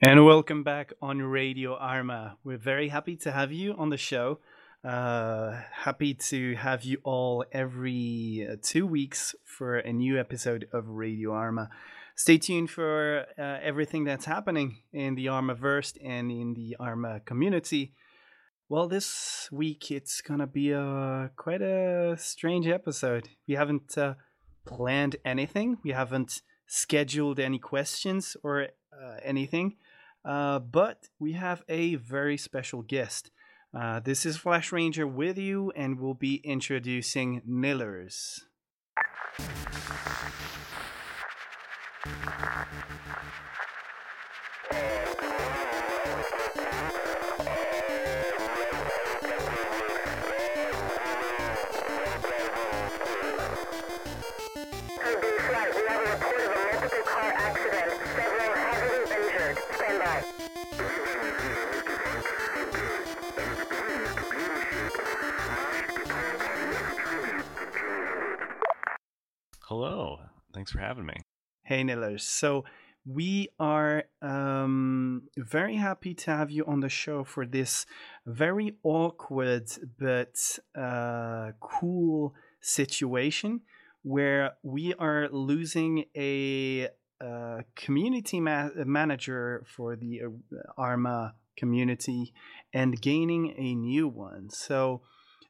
And welcome back on Radio Arma. We're very happy to have you on the show. Uh, happy to have you all every uh, two weeks for a new episode of Radio Arma. Stay tuned for uh, everything that's happening in the Armaverse and in the Arma community. Well, this week it's gonna be a quite a strange episode. We haven't uh, planned anything. We haven't scheduled any questions or uh, anything. Uh, but we have a very special guest. Uh, this is Flash Ranger with you, and we'll be introducing Nillers. Hello. Thanks for having me. Hey, Nillers. So we are um, very happy to have you on the show for this very awkward but uh, cool situation where we are losing a community ma- manager for the uh, Arma community and gaining a new one. So,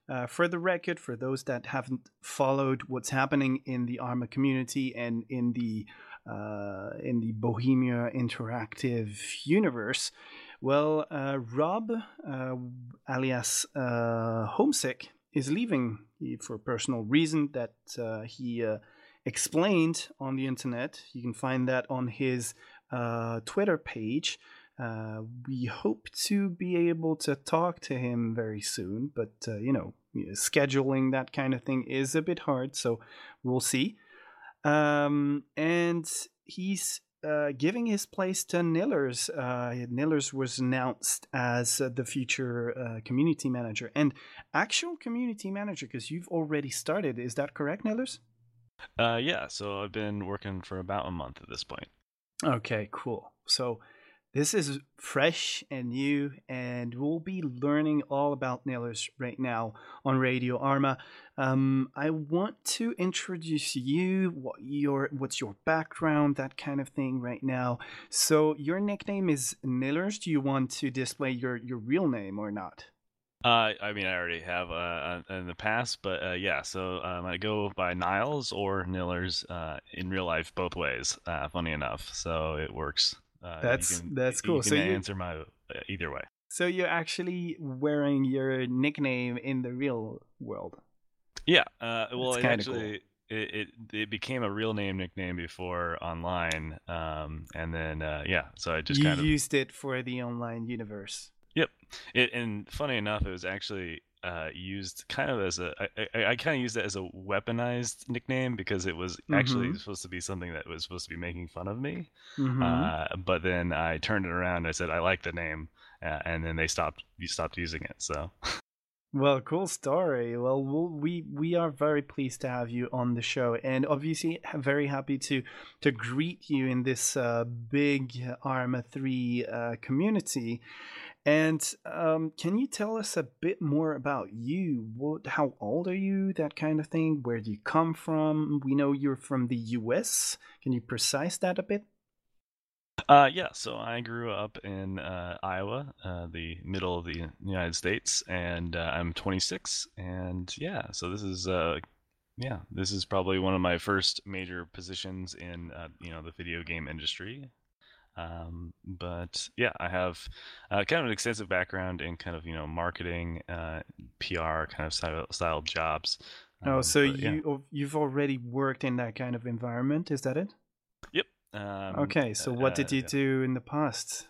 uh, for the record, for those that haven't followed what's happening in the Arma community and in the uh, in the Bohemia interactive universe, well, uh, Rob, uh, alias uh, Homesick, is leaving for personal reason that he explained on the internet. You can find that on his Twitter page. Uh, we hope to be able to talk to him very soon, but uh, you know, scheduling that kind of thing is a bit hard, so we'll see. Um, and he's uh, giving his place to Nillers. Uh, Nillers was announced as uh, the future uh, community manager and actual community manager because you've already started. Is that correct, Nillers? Uh, yeah. So I've been working for about a month at this point. Okay, cool. So this is fresh and new, and we'll be learning all about Nillers right now on Radio Arma. Um, I want to introduce you, what your what's your background, that kind of thing right now. So your nickname is Nillers. Do you want to display your your real name or not? Uh, I mean, I already have uh, in the past, but uh, yeah. So um, I go by Niles or Nillers uh, in real life, both ways. Uh, funny enough, so it works. Uh, that's can, that's cool. You can so you answer my uh, either way. So you're actually wearing your nickname in the real world. Yeah. Uh, well, it actually cool. it, it, it became a real name nickname before online, um, and then uh, yeah. So I just you kind of used it for the online universe. Yep. It, and funny enough, it was actually uh, used kind of as a I, I, I kind of used it as a weaponized nickname because it was actually mm-hmm. supposed to be something that was supposed to be making fun of me. Mm-hmm. Uh, but then I turned it around. I said I like the name, uh, and then they stopped. You stopped using it. So. Well, cool story. Well, we we are very pleased to have you on the show, and obviously very happy to to greet you in this uh, big Arma Three uh, community. And um, can you tell us a bit more about you? What, how old are you? That kind of thing. Where do you come from? We know you're from the U.S. Can you precise that a bit? Uh, yeah, so I grew up in uh, Iowa, uh, the middle of the United States, and uh, I'm 26. And yeah, so this is uh, yeah, this is probably one of my first major positions in uh, you know the video game industry. Um, but yeah, I have uh, kind of an extensive background in kind of you know marketing, uh, PR kind of style, style jobs. Oh, um, oh, so but, you yeah. you've already worked in that kind of environment? Is that it? Yep. Um, okay, so what did you uh, do in the past?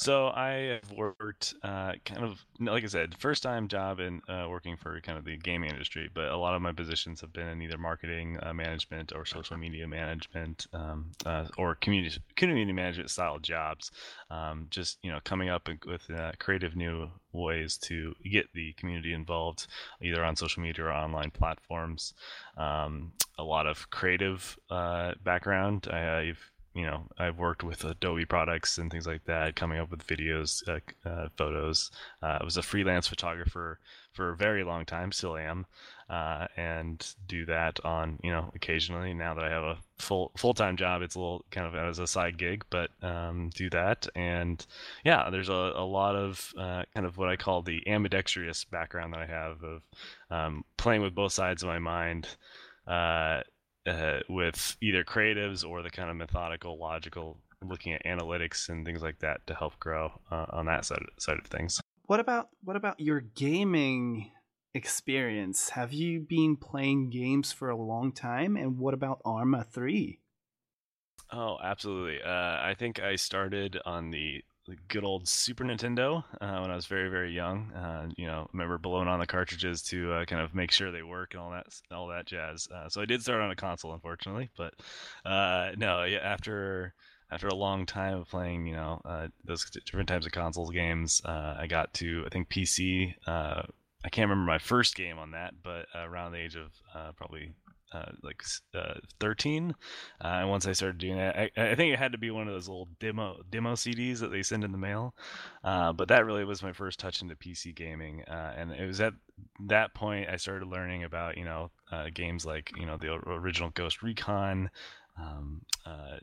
So I have worked uh, kind of like I said, first time job in uh, working for kind of the gaming industry, but a lot of my positions have been in either marketing uh, management or social media management um, uh, or community community management style jobs. Um, just you know coming up with uh, creative new ways to get the community involved, either on social media or online platforms. Um, a lot of creative uh, background. I, I've you know I've worked with Adobe products and things like that, coming up with videos, uh, uh, photos. Uh, I was a freelance photographer for a very long time, still am, uh, and do that on you know occasionally. Now that I have a full full time job, it's a little kind of as a side gig, but um, do that. And yeah, there's a, a lot of uh, kind of what I call the ambidextrous background that I have of um, playing with both sides of my mind. Uh, with either creatives or the kind of methodical, logical, looking at analytics and things like that to help grow uh, on that side side of things. What about what about your gaming experience? Have you been playing games for a long time? And what about Arma Three? Oh, absolutely. Uh, I think I started on the the good old Super Nintendo uh, when I was very very young. Uh, you know, remember blowing on the cartridges to uh, kind of make sure they work and all that all that jazz. Uh, so I did start on a console, unfortunately, but uh, no, yeah, after after a long time of playing, you know, uh, those different types of consoles games, I got to I think PC. I can't remember my first game on that, but around the age of probably uh, like uh, 13 uh, and once i started doing that I, I, think it had to be one of those little demo demo cds that they send in the mail. Uh, but that really was my first touch into pc gaming uh, and it was at that point i started learning about you know uh, games like you know the original ghost recon um,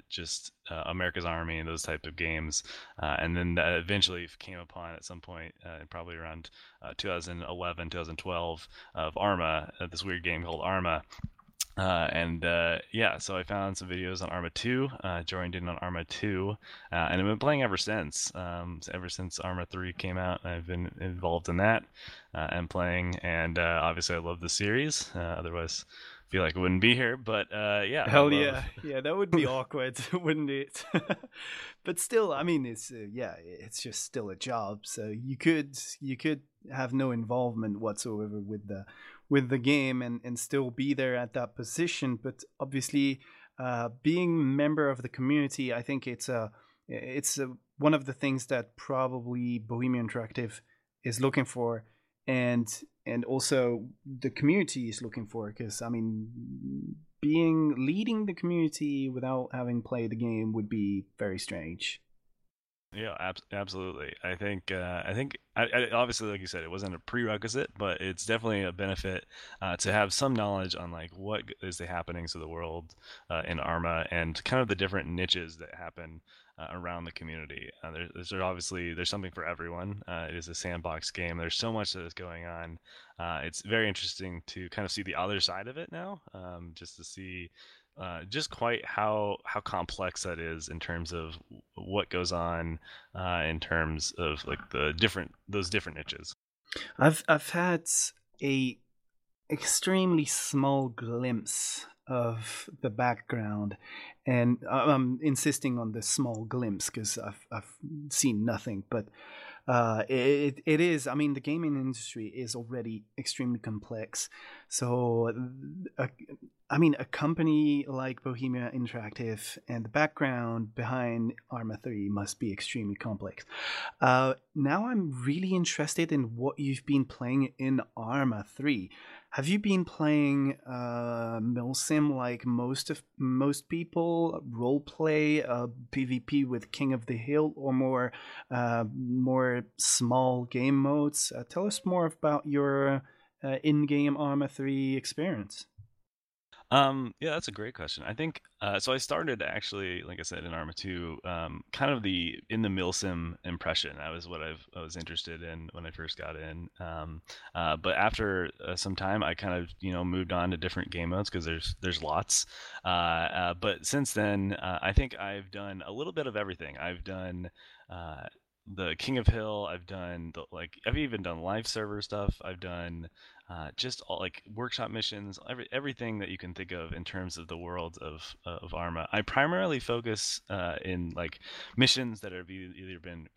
just America's Army and those type of games, and then that eventually came upon at some point, probably around 2011, 2012, of Arma, this weird game called Arma, uh, and uh, yeah, so I found some videos on Arma 2, uh, joined in on Arma 2, uh, and I've been playing ever since. Um, ever since Arma 3 came out, I've been involved in that uh, and playing. And uh, obviously, I love the series. otherwise, I feel like I wouldn't be here. But yeah, hell yeah, yeah, that would be awkward, wouldn't it? but still, I mean, it's yeah, it's just still a job. So you could you could have no involvement whatsoever with the with the game and, and still be there at that position. But obviously, uh, being member of the community, I think it's a it's a, one of the things that probably Bohemian Interactive is looking for, and and also the community is looking for. Because I mean, being leading the community without having played the game would be very strange. Yeah, ab- absolutely. I think uh, I think I, I, obviously, like you said, it wasn't a prerequisite, but it's definitely a benefit uh, to have some knowledge on like what is the happenings of the world uh, in Arma and kind of the different niches that happen uh, around the community. Uh, there, there's obviously there's something for everyone. Uh, it is a sandbox game. There's so much that is going on. it's very interesting to kind of see the other side of it now, um, just to see uh, just quite how how complex that is in terms of what goes on uh, in terms of like the different those different niches. I've I've had a extremely small glimpse of the background, and I'm insisting on the small glimpse because I've I've seen nothing, but uh, it, it is. I mean, the gaming industry is already extremely complex. So, I mean, a company like Bohemia Interactive and the background behind Arma 3 must be extremely complex. Uh, now I'm really interested in what you've been playing in Arma 3. Have you been playing uh, Milsim like most of most people? Role play, uh, PvP with King of the Hill, or more uh, more small game modes? Uh, tell us more about your uh, in-game Arma 3 experience. Um, yeah, that's a great question. I think uh, so. I started actually, like I said, in Arma 2, um, kind of the in the milsim impression. That was what I've, i was interested in when I first got in. Um, uh, but after uh, some time, I kind of you know moved on to different game modes because there's there's lots. Uh, uh, but since then, uh, I think I've done a little bit of everything. I've done the King of Hill. I've done the, like I've even done live server stuff. I've done uh, just all like workshop missions, every, everything that you can think of in terms of the world of uh, of Arma. I primarily focus uh, in like missions that have either been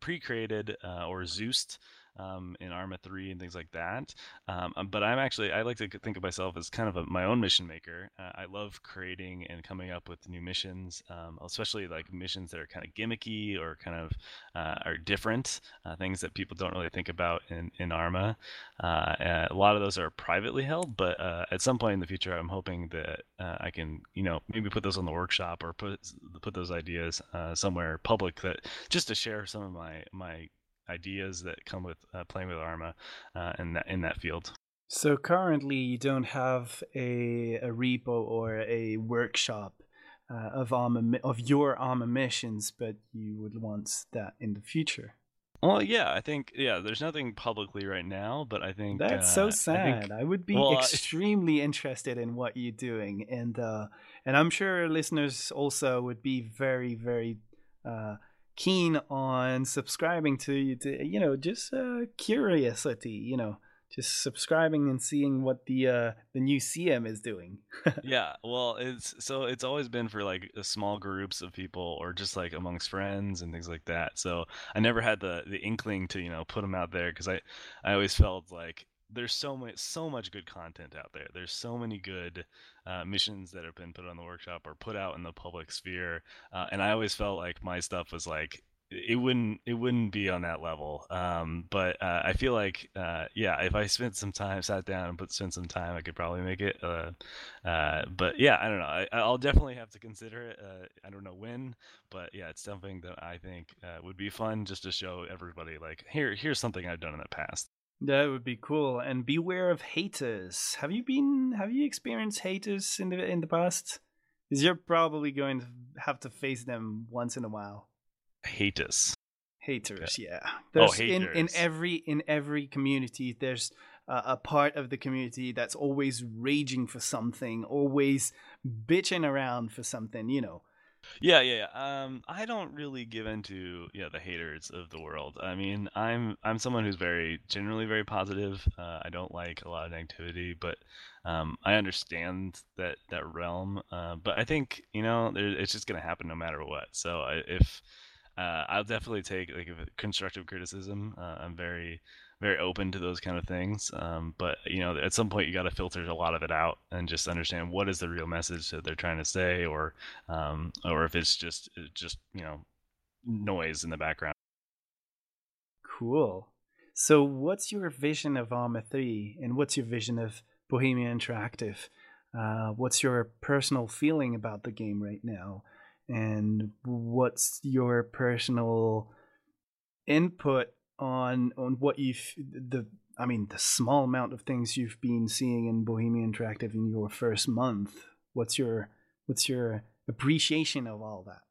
pre created uh, or Zeused. Um, in Arma 3 and things like that. Um, um, but I'm actually, I like to think of myself as kind of a, my own mission maker. Uh, I love creating and coming up with new missions, um, especially like missions that are kind of gimmicky or kind of uh, are different, uh, things that people don't really think about in, in Arma. Uh, a lot of those are privately held, but uh, at some point in the future, I'm hoping that uh, I can, you know, maybe put those on the workshop or put put those ideas somewhere public that just to share some of my my ideas that come with uh, playing with Arma uh, in that in that field. So currently, you don't have a, a repo or a workshop uh, of Arma of your Arma missions, but you would want that in the future. Well, yeah, I think yeah. There's nothing publicly right now, but I think that's so sad. I, think, I would be well, extremely interested in what you're doing, and uh, and I'm sure listeners also would be very very uh, keen on subscribing to, you to you know just uh, curiosity you know just subscribing and seeing what the uh, the new CM is doing. yeah, well, it's so it's always been for like small groups of people or just like amongst friends and things like that. So I never had the the inkling to you know put them out there because I I always felt like there's so much so much good content out there. There's so many good uh, missions that have been put on the workshop or put out in the public sphere, uh, and I always felt like my stuff was like it wouldn't it wouldn't be on that level. Um, but uh, I feel like uh, yeah, if I spent some time, sat down and put spent some time, I could probably make it. Uh, uh but yeah, I don't know. I, will definitely have to consider it. I don't know when, but yeah, it's something that I think would be fun just to show everybody like here here's something I've done in the past. That would be cool. And beware of haters. Have you been have you experienced haters in the in the past? Because you're probably going to have to face them once in a while. Haters. Haters, yeah. Oh, there's oh, haters. in in every in every community there's uh, a part of the community that's always raging for something, always bitching around for something, you know. Yeah, yeah, yeah. Um, I don't really give into yeah the haters of the world. I mean, I'm I'm someone who's very generally very positive. Uh, I don't like a lot of negativity, but um, I understand that that realm. Uh, but I think you know there, it's just gonna happen no matter what. So I, if uh, I'll definitely take like constructive criticism. Uh, I'm very very open to those kind of things. Um, but you know, at some point, you got to filter a lot of it out and just understand what is the real message that they're trying to say, or um, or if it's just just you know noise in the background. Cool. So, what's your vision of Arma 3 and what's your vision of Bohemia Interactive? Uh, what's your personal feeling about the game right now? And what's your personal input on on what you've the I mean the small amount of things you've been seeing in Bohemian Interactive in your first month. What's your what's your appreciation of all that?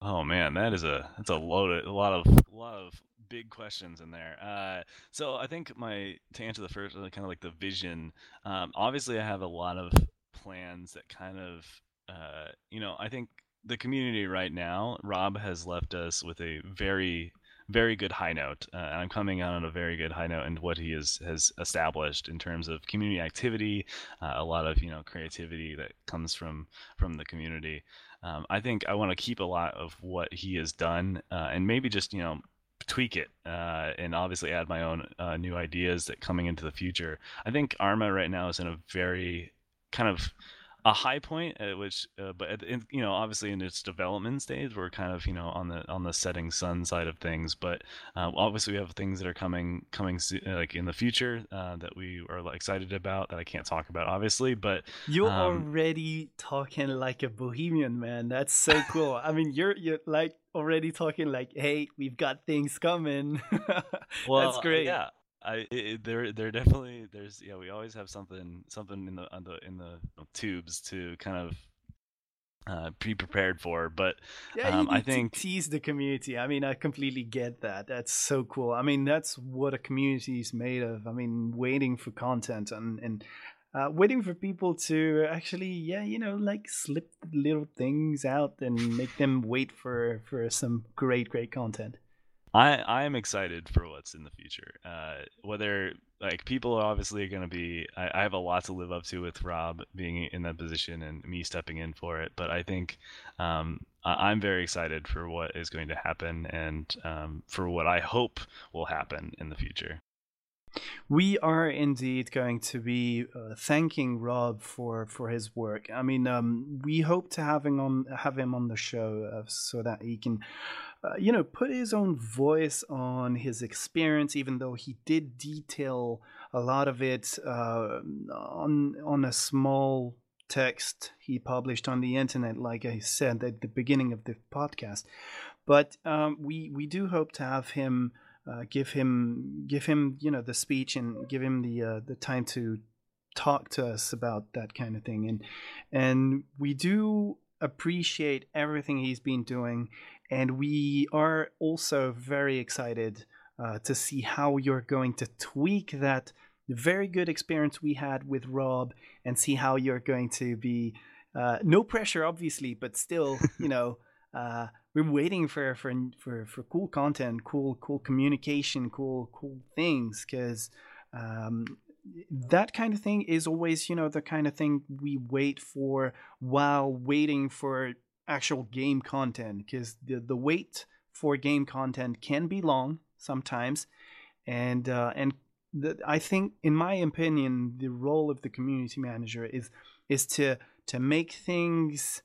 Oh man, that is a that's a load a lot of a lot of big questions in there. Uh, so I think my to answer the first kind of like the vision. Um, obviously, I have a lot of plans that kind of uh, you know I think the community right now. Rob has left us with a very very good high note, uh, and I'm coming out on a very good high note in what he has has established in terms of community activity, uh, a lot of you know creativity that comes from from the community. Um, I think I want to keep a lot of what he has done, uh, and maybe just you know tweak it uh, and obviously add my own uh, new ideas that coming into the future. I think Arma right now is in a very kind of a high point at which uh, but in, you know obviously in its development stage we're kind of you know on the on the setting sun side of things but uh, obviously we have things that are coming coming uh, like in the future uh, that we are excited about that i can't talk about obviously but you're um, already talking like a bohemian man. That's so cool. I mean you're you're like already talking like hey we've got things coming. Well that's great. yeah I it, there there definitely there's yeah we always have something something in the on the in the tubes to kind of uh, be prepared for. But yeah, um, I think tease the community. I mean, I completely get that. That's so cool. I mean, that's what a community is made of. I mean, waiting for content and and uh, waiting for people to actually, yeah, you know, like slip little things out and make them wait for for some great great content. I I am excited for what's in the future. Uh, whether like people are obviously going to be, I, I, have a lot to live up to with Rob being in that position and me stepping in for it. But I think um, I, am very excited for what is going to happen and um, for what I hope will happen in the future. We are indeed going to be uh, thanking Rob for, for his work. I mean, um, we hope to having on have him on the show uh, so that he can, uh, you know, put his own voice on his experience. Even though he did detail a lot of it uh, on on a small text he published on the internet, like I said at the beginning of the podcast. But um, we we do hope to have him uh, give him give him you know the speech and give him the uh, the time to talk to us about that kind of thing. And and we do appreciate everything he's been doing. And we are also very excited uh, to see how you're going to tweak that very good experience we had with Rob and see how you're going to be uh, no pressure obviously but still you know uh, we're waiting for for for for cool content, cool cool communication, cool cool things because um, that kind of thing is always you know the kind of thing we wait for while waiting for actual game content because the the wait for game content can be long sometimes. And uh, and the, I think in my opinion the role of the community manager is is to to make things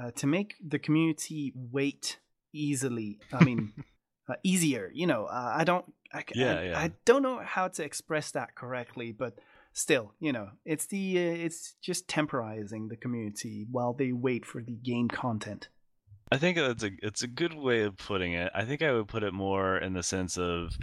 uh, to make the community wait easily. I mean, uh, easier. You know, uh, I don't. I, yeah, I, yeah. I don't know how to express that correctly, but still, you know, it's the uh, it's just temporizing the community while they wait for the game content. I think that's a it's a good way of putting it. I think I would put it more in the sense of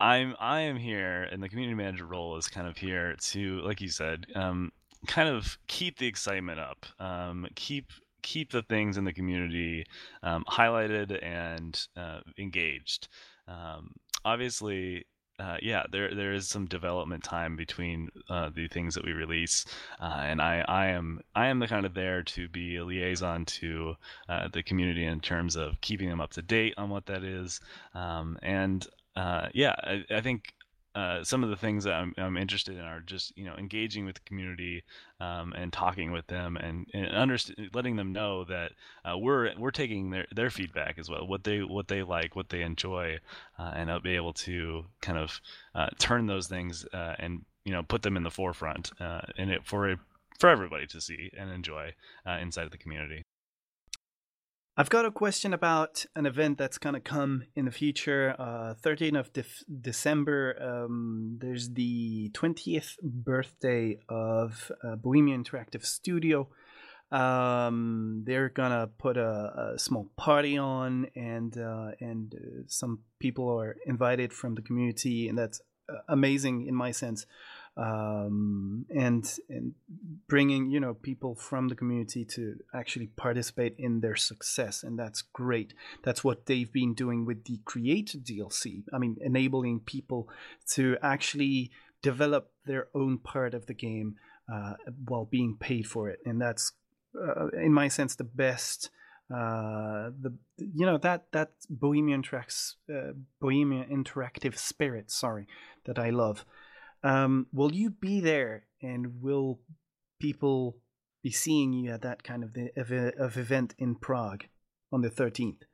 I'm I am here, and the community manager role is kind of here to, like you said, um, kind of keep the excitement up, um, keep keep the things in the community um, highlighted and uh, engaged. Um, obviously, uh, yeah, there there is some development time between uh, the things that we release, uh, and I, I am I am the kind of there to be a liaison to uh, the community in terms of keeping them up to date on what that is, um, and uh, yeah, I, I, think uh, some of the things that I'm, I'm, interested in are just you know engaging with the community um, and talking with them and, and underst- letting them know that uh, we're we're taking their, their feedback as well what they what they like what they enjoy uh, and I'll be able to kind of uh, turn those things uh, and you know put them in the forefront and it for for everybody to see and enjoy inside of the community. I've got a question about an event that's going to come in the future. Uh, 13th of De- December, um, there's the 20th birthday of uh, Bohemia Interactive Studio. Um, they're gonna put a, a, small party on, and uh, and uh, some people are invited from the community, and that's uh, amazing in my sense um, and and bringing you know people from the community to actually participate in their success, and that's great. That's what they've been doing with the Creator DLC. I mean, enabling people to actually develop their own part of the game uh, while being paid for it, and that's uh, in my sense the best uh, the you know that that Bohemian tracks uh, Bohemian interactive spirit sorry that I love um, will you be there, and will people be seeing you at that kind of the, of, of event in Prague on the thirteenth?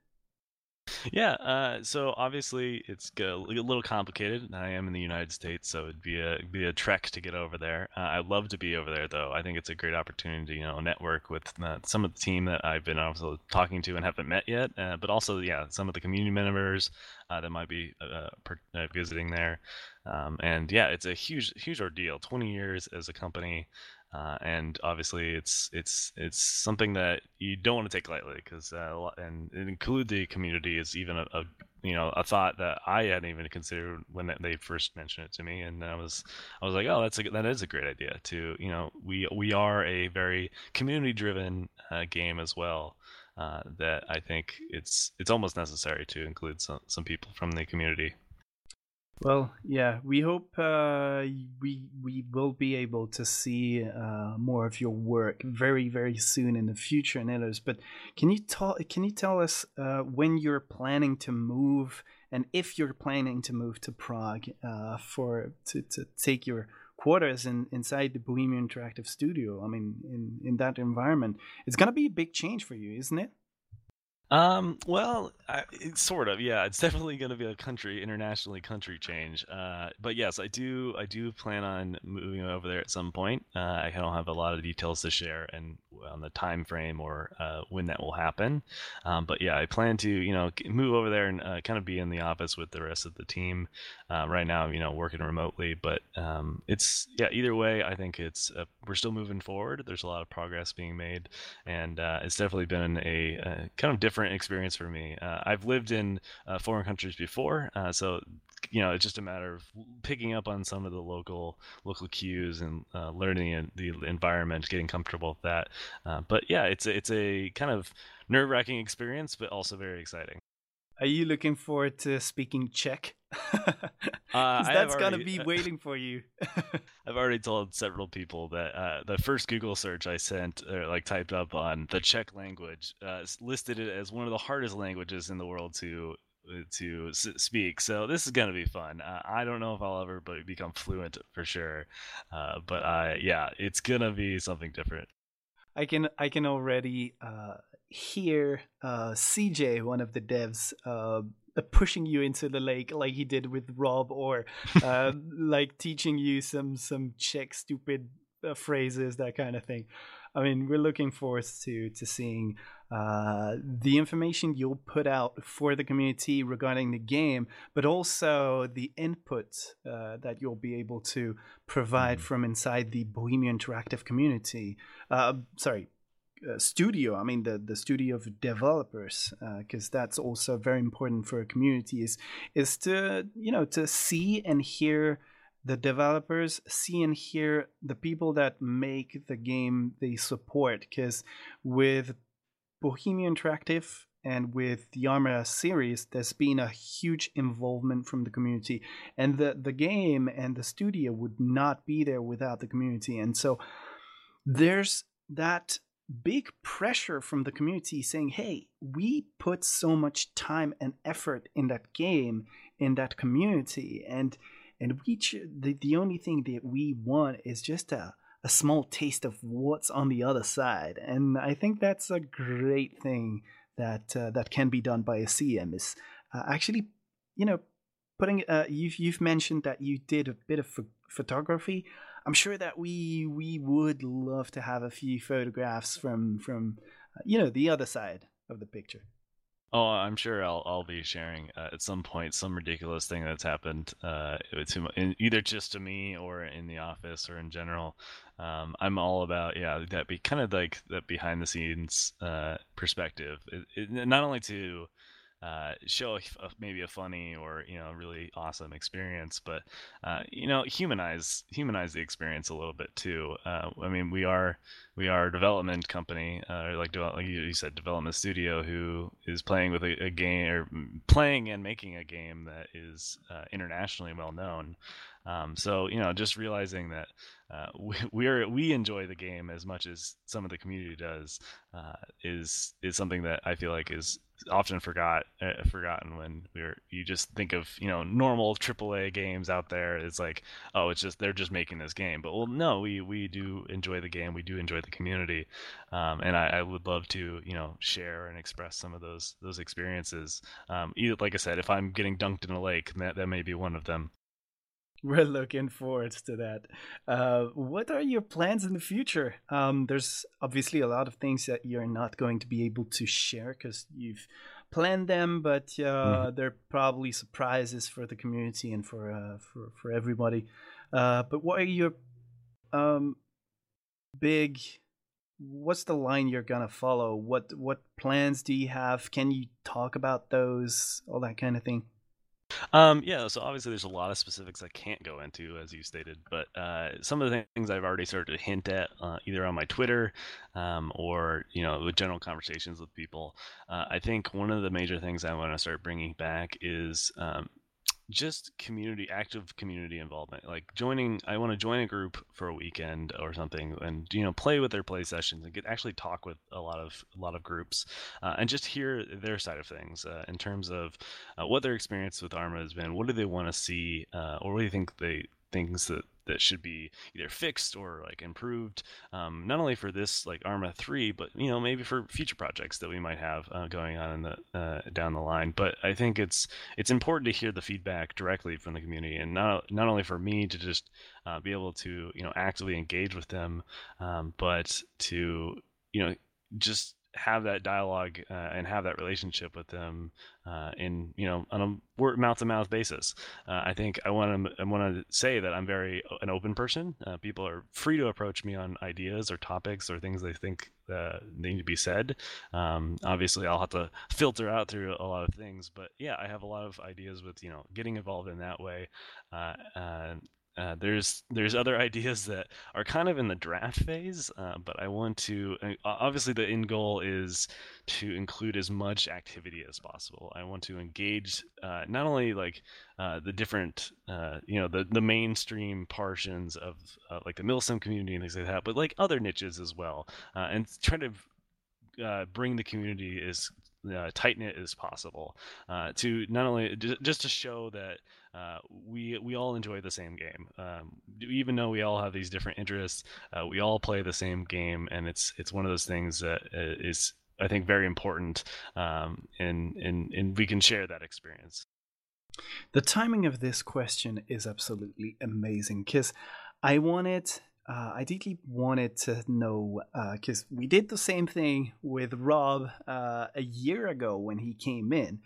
Yeah, uh, so obviously it's a little complicated. I am in the United States, so it'd be a be a trek to get over there. Uh, I'd love to be over there, though. I think it's a great opportunity, you know, network with uh, some of the team that I've been also talking to and haven't met yet, uh, but also, yeah, some of the community members uh, that might be uh, visiting there. Um, and yeah, it's a huge huge ordeal. Twenty years as a company. Uh, and obviously it's it's it's something that you don't want to take lightly because uh, and include the community is even a, a, you know a thought that I hadn't even considered when they first mentioned it to me and I was I was like oh that's a that is a great idea to you know we we are a very community driven uh, game as well uh, that I think it's it's almost necessary to include some some people from the community. Well, yeah, we hope uh, we we will be able to see uh, more of your work very very soon in the future others. But can you tell can you tell us uh, when you're planning to move and if you're planning to move to Prague uh, for to, to take your quarters in, inside the Bohemia Interactive Studio? I mean, in in that environment, it's gonna be a big change for you, isn't it? Um, well, I, sort of, yeah. It's definitely going to be a country, internationally country change. Uh, but yes, I do, I do plan on moving over there at some point. Uh, I don't have a lot of details to share and on the time frame or uh, when that will happen. Um, but yeah, I plan to, you know, move over there and uh, kind of be in the office with the rest of the team. Uh, right now, you know, working remotely, but um, it's yeah. Either way, I think it's uh, we're still moving forward. There's a lot of progress being made, and it's definitely been a, a kind of different different experience for me. Uh, I've lived in uh, foreign countries before, uh, so you know it's just a matter of picking up on some of the local local cues and uh, learning the environment, getting comfortable with that. Uh, but yeah, it's it's a kind of nerve wracking experience, but also very exciting. Are you looking forward to speaking Czech? uh, that's gonna be waiting for you. I've already told several people that uh, the first Google search I sent, or like typed up on the Czech language, uh, listed it as one of the hardest languages in the world to uh, to s- speak. So this is gonna be fun. Uh, I don't know if I'll ever become fluent for sure, uh, but I yeah, it's gonna be something different. I can I can already hear CJ, one of the devs, uh, pushing you into the lake like he did with Rob, or uh, like teaching you some some Czech stupid uh, phrases, that kind of thing. I mean, we're looking forward to to seeing uh, the information you'll put out for the community regarding the game, but also the input uh, that you'll be able to provide mm-hmm. from inside the Bohemia Interactive community. Uh, sorry, uh, studio i mean the the studio of developers because uh, that's also very important for a community is is to you know to see and hear the developers see and hear the people that make the game they support. Because with bohemia interactive and with the arma series there's been a huge involvement from the community. And the the game and the studio would not be there without the community. And so there's that big pressure from the community saying, hey, we put so much time and effort in that game, in that community, and and we ch- the, the only thing that we want is just a, a small taste of what's on the other side. And I think that's a great thing that uh, that can be done by a CM is uh, actually, you know, putting uh, you've you've mentioned that you did a bit of photography. I'm sure that we we would love to have a few photographs from from uh, you know the other side of the picture. Oh, I'm sure I'll I'll be sharing uh, at some point some ridiculous thing that's happened uh, to in, either just to me or in the office or in general. Um, I'm all about yeah that be kind of like that behind the scenes uh, perspective. It, it, not only to uh, show a, maybe a funny or you know really awesome experience, but uh, you know humanize humanize the experience a little bit too. Uh, I mean, we are we are a development company, uh, like like you said, development studio who is playing with a, a game or playing and making a game that is uh, internationally well known. Um, so you know, just realizing that uh, we we're, we enjoy the game as much as some of the community does uh, is is something that I feel like is often forgot uh, forgotten when we're you just think of you know normal AAA games out there. It's like oh, it's just they're just making this game, but well, no, we we do enjoy the game. We do enjoy the community, um, and I, I, would love to you know share and express some of those those experiences. Um, either, like I said, if I'm getting dunked in a lake, that that may be one of them. We're looking forward to that. Uh, what are your plans in the future? Um, there's obviously a lot of things that you're not going to be able to share because you've planned them, but uh, mm-hmm. they're probably surprises for the community and for uh, for for everybody. Uh, but what are your um, big? What's the line you're gonna follow? What what plans do you have? Can you talk about those? All that kind of thing. Um, yeah, so obviously there's a lot of specifics I can't go into, as you stated, but uh, some of the things I've already started to hint at, uh, either on my Twitter um, or you know with general conversations with people. Uh, I think one of the major things I want to start bringing back is um, just community active community involvement like joining i want to join a group for a weekend or something and you know play with their play sessions and get actually talk with a lot of a lot of groups uh, and just hear their side of things uh, in terms of uh, what their experience with arma has been what do they want to see uh, or what do you think they things that that should be either fixed or like improved, um, not only for this like Arma three, but you know maybe for future projects that we might have uh, going on in the uh, down the line. But I think it's it's important to hear the feedback directly from the community, and not not only for me to just uh, be able to you know actively engage with them, um, but to you know just have that dialogue uh, and have that relationship with them uh, in you know on a word mouth to mouth basis. Uh, I think I want to I want to say that I'm very an open person. Uh, people are free to approach me on ideas or topics or things they think uh, need to be said. Um, obviously, I'll have to filter out through a lot of things, but yeah, I have a lot of ideas with you know getting involved in that way. Uh, there's there's other ideas that are kind of in the draft phase, uh, but I want to uh, obviously the end goal is to include as much activity as possible. I want to engage uh, not only like uh, the different you know the the mainstream portions of like the milsim community and things like that, but like other niches as well, and try to bring the community as tight knit as possible to not only just to show that uh, we we all enjoy the same game. Um, even though we all have these different interests, uh, we all play the same game, and it's it's one of those things that uh, I think very important, um, and and and we can share that experience. The timing of this question is absolutely amazing because I wanted uh, I deeply wanted to know because uh, we did the same thing with Rob uh, a year ago when he came in.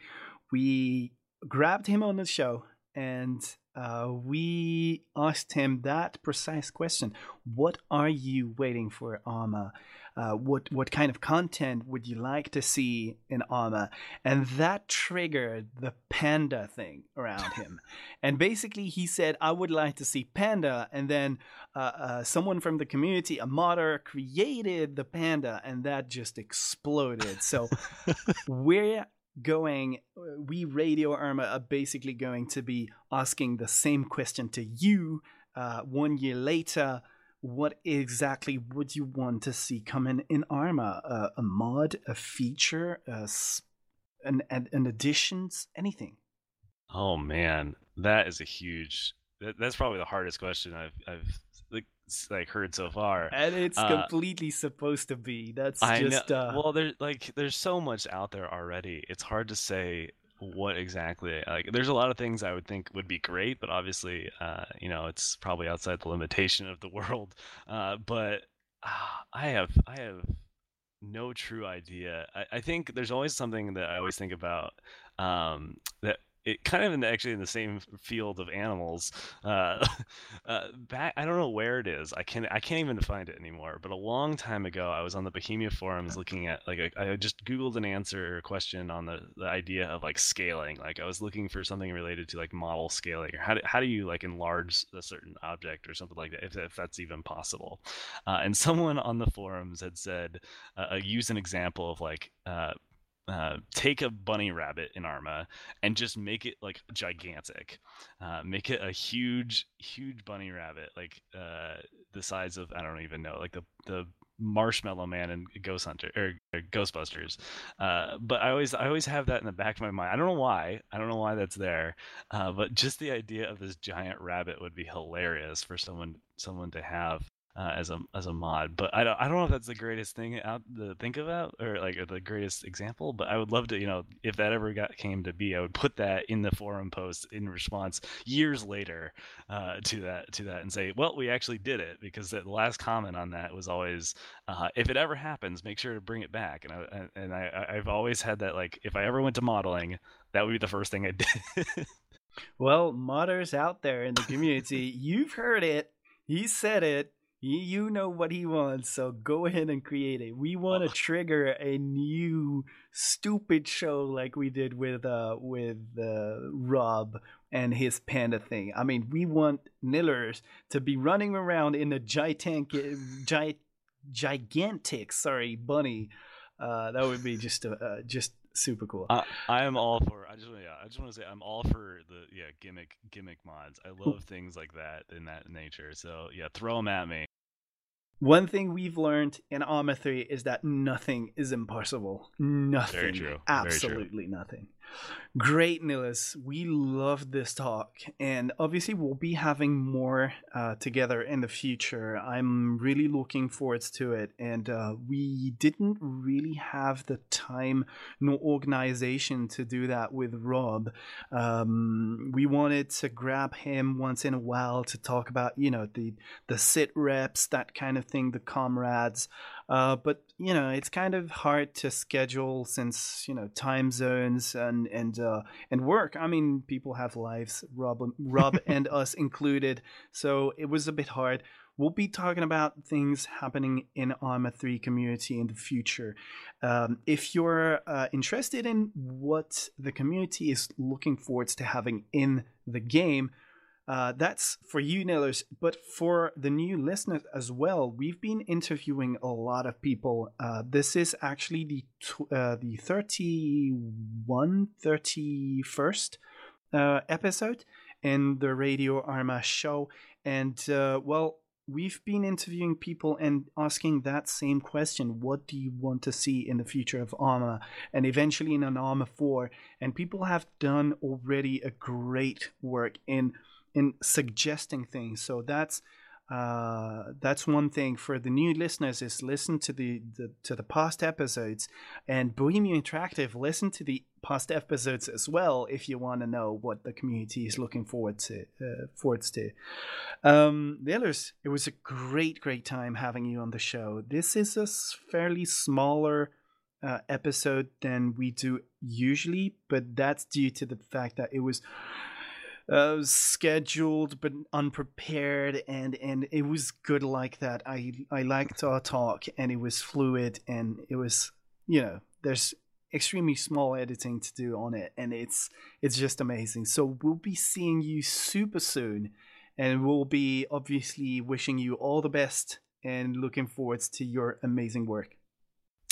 We grabbed him on the show and uh, we asked him that precise question: What are you waiting for, Arma? Uh, what what kind of content would you like to see in Arma? And that triggered the panda thing around him. and basically, he said, "I would like to see panda." And then uh, uh, someone from the community, a modder, created the panda, and that just exploded. So we're going we radio arma are basically going to be asking the same question to you uh, one year later. What exactly would you want to see come in in arma uh, a mod a feature an, an, an additions anything? Oh man. That is a huge that, that's probably the hardest question i've i've like heard so far. And it's uh, completely supposed to be. That's I just know. Uh... well there's like there's so much out there already. It's hard to say what exactly like there's a lot of things i would think would be great but obviously uh, you know it's probably outside the limitation of the world. Uh, but uh, i have i have no true idea. I, I think there's always something that i always think about um, that it kind of in the, actually in the same field of animals. Uh, uh, back, I don't know where it is. I can I can't even find it anymore. But a long time ago, I was on the Bohemia forums looking at like a, I just googled an answer or question on the, the idea of like scaling. Like I was looking for something related to like model scaling or how do, how do you like enlarge a certain object or something like that if, if that's even possible. Uh, and someone on the forums had said uh, uh use an example of like uh, take a bunny rabbit in Arma and just make it like gigantic. Uh, make it a huge, huge bunny rabbit, like uh, the size of I don't even know, like the the Marshmallow Man and Ghost Hunter or, or Ghostbusters. Uh, but I always I always have that in the back of my mind. I don't know why. I don't know why that's there. Uh, but just the idea of this giant rabbit would be hilarious for someone someone to have uh, as a as a mod. But I don't I don't know if that's the greatest thing out to think about or like or the greatest example. But I would love to you know if that ever got came to be, I would put that in the forum post in response years later uh, to that to that and say, well, we actually did it because the last comment on that was always, uh, if it ever happens, make sure to bring it back. And I and I I've always had that like if I ever went to modeling, that would be the first thing I did. well, modders out there in the community, you've heard it. He said it you know what he wants, so go ahead and create it. We want to trigger a new stupid show like we did with uh with uh, Rob and his panda thing. I mean, we want Nillers to be running around in a gigantic, gi- gigantic, sorry, bunny. Uh, that would be just a, uh, just super cool. I, I am all for. I just yeah. I just want to say I'm all for the yeah gimmick gimmick mods. I love things like that in that nature. So yeah, throw them at me. One thing we've learned in Arma 3 is that nothing is impossible. Nothing. Very true. Absolutely Very true. nothing. Great, Nils. We love this talk, and obviously we'll be having more uh, together in the future. I'm really looking forward to it, and uh, we didn't really have the time nor organization to do that with Rob. Um, we wanted to grab him once in a while to talk about, you know, the the sit reps, that kind of thing, the comrades. Uh, but you know, it's kind of hard to schedule since you know time zones and and uh, and work. I mean, people have lives, Rob, Rob and us included. So it was a bit hard. We'll be talking about things happening in Arma 3 community in the future. Um, if you're uh, interested in what the community is looking forward to having in the game, uh, that's for you, Nillers. But for the new listeners as well, we've been interviewing a lot of people. Uh, this is actually the tw- uh, the 31, 31st uh, episode in the Radio Arma show. And, uh, well, we've been interviewing people and asking that same question what do you want to see in the future of arma and eventually in an arma 4 and people have done already a great work in in suggesting things. So that's uh, that's one thing for the new listeners is listen to the, the to the past episodes and Bohemia Interactive listen to the past episodes as well if you want to know what the community is looking forward to uh, forwards to. Um, the others, it was a great great time having you on the show. This is a fairly smaller uh, episode than we do usually, but that's due to the fact that it was uh, scheduled but unprepared and and it was good like that. I i liked our talk and it was fluid and it was you know there's extremely small editing to do on it and it's it's just amazing. So we'll be seeing you super soon and we'll be obviously wishing you all the best and looking forward to your amazing work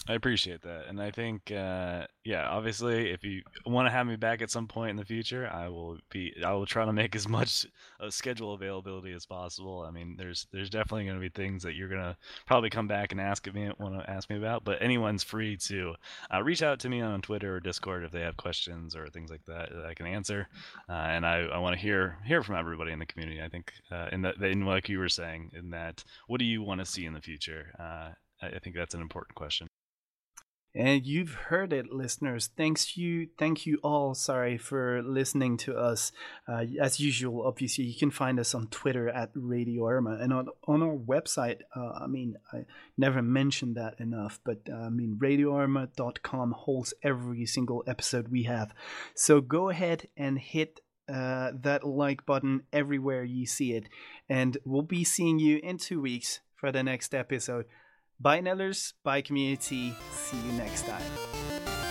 I appreciate that, and I think, uh, yeah, obviously, if you want to have me back at some point in the future, I will be. I will try to make as much uh, schedule availability as possible. I mean, there's there's definitely going to be things that you're gonna probably come back and ask me want to ask me about, but anyone's free to uh, reach out to me on Twitter or Discord if they have questions or things like that that I can answer. Uh, and I, I want to hear hear from everybody in the community. I think uh, in that in like you were saying in that, what do you want to see in the future? Uh, I think that's an important question. And you've heard it, listeners. Thanks you, thank you all. Sorry for listening to us. Uh, as usual, obviously, you can find us on Twitter at Radio Arma and on on our website. Uh, I mean, I never mentioned that enough, but uh, I mean, RadioArma.com holds every single episode we have. So go ahead and hit uh, that like button everywhere you see it, and we'll be seeing you in two weeks for the next episode. Bye, Nillers. Bye, community. See you next time.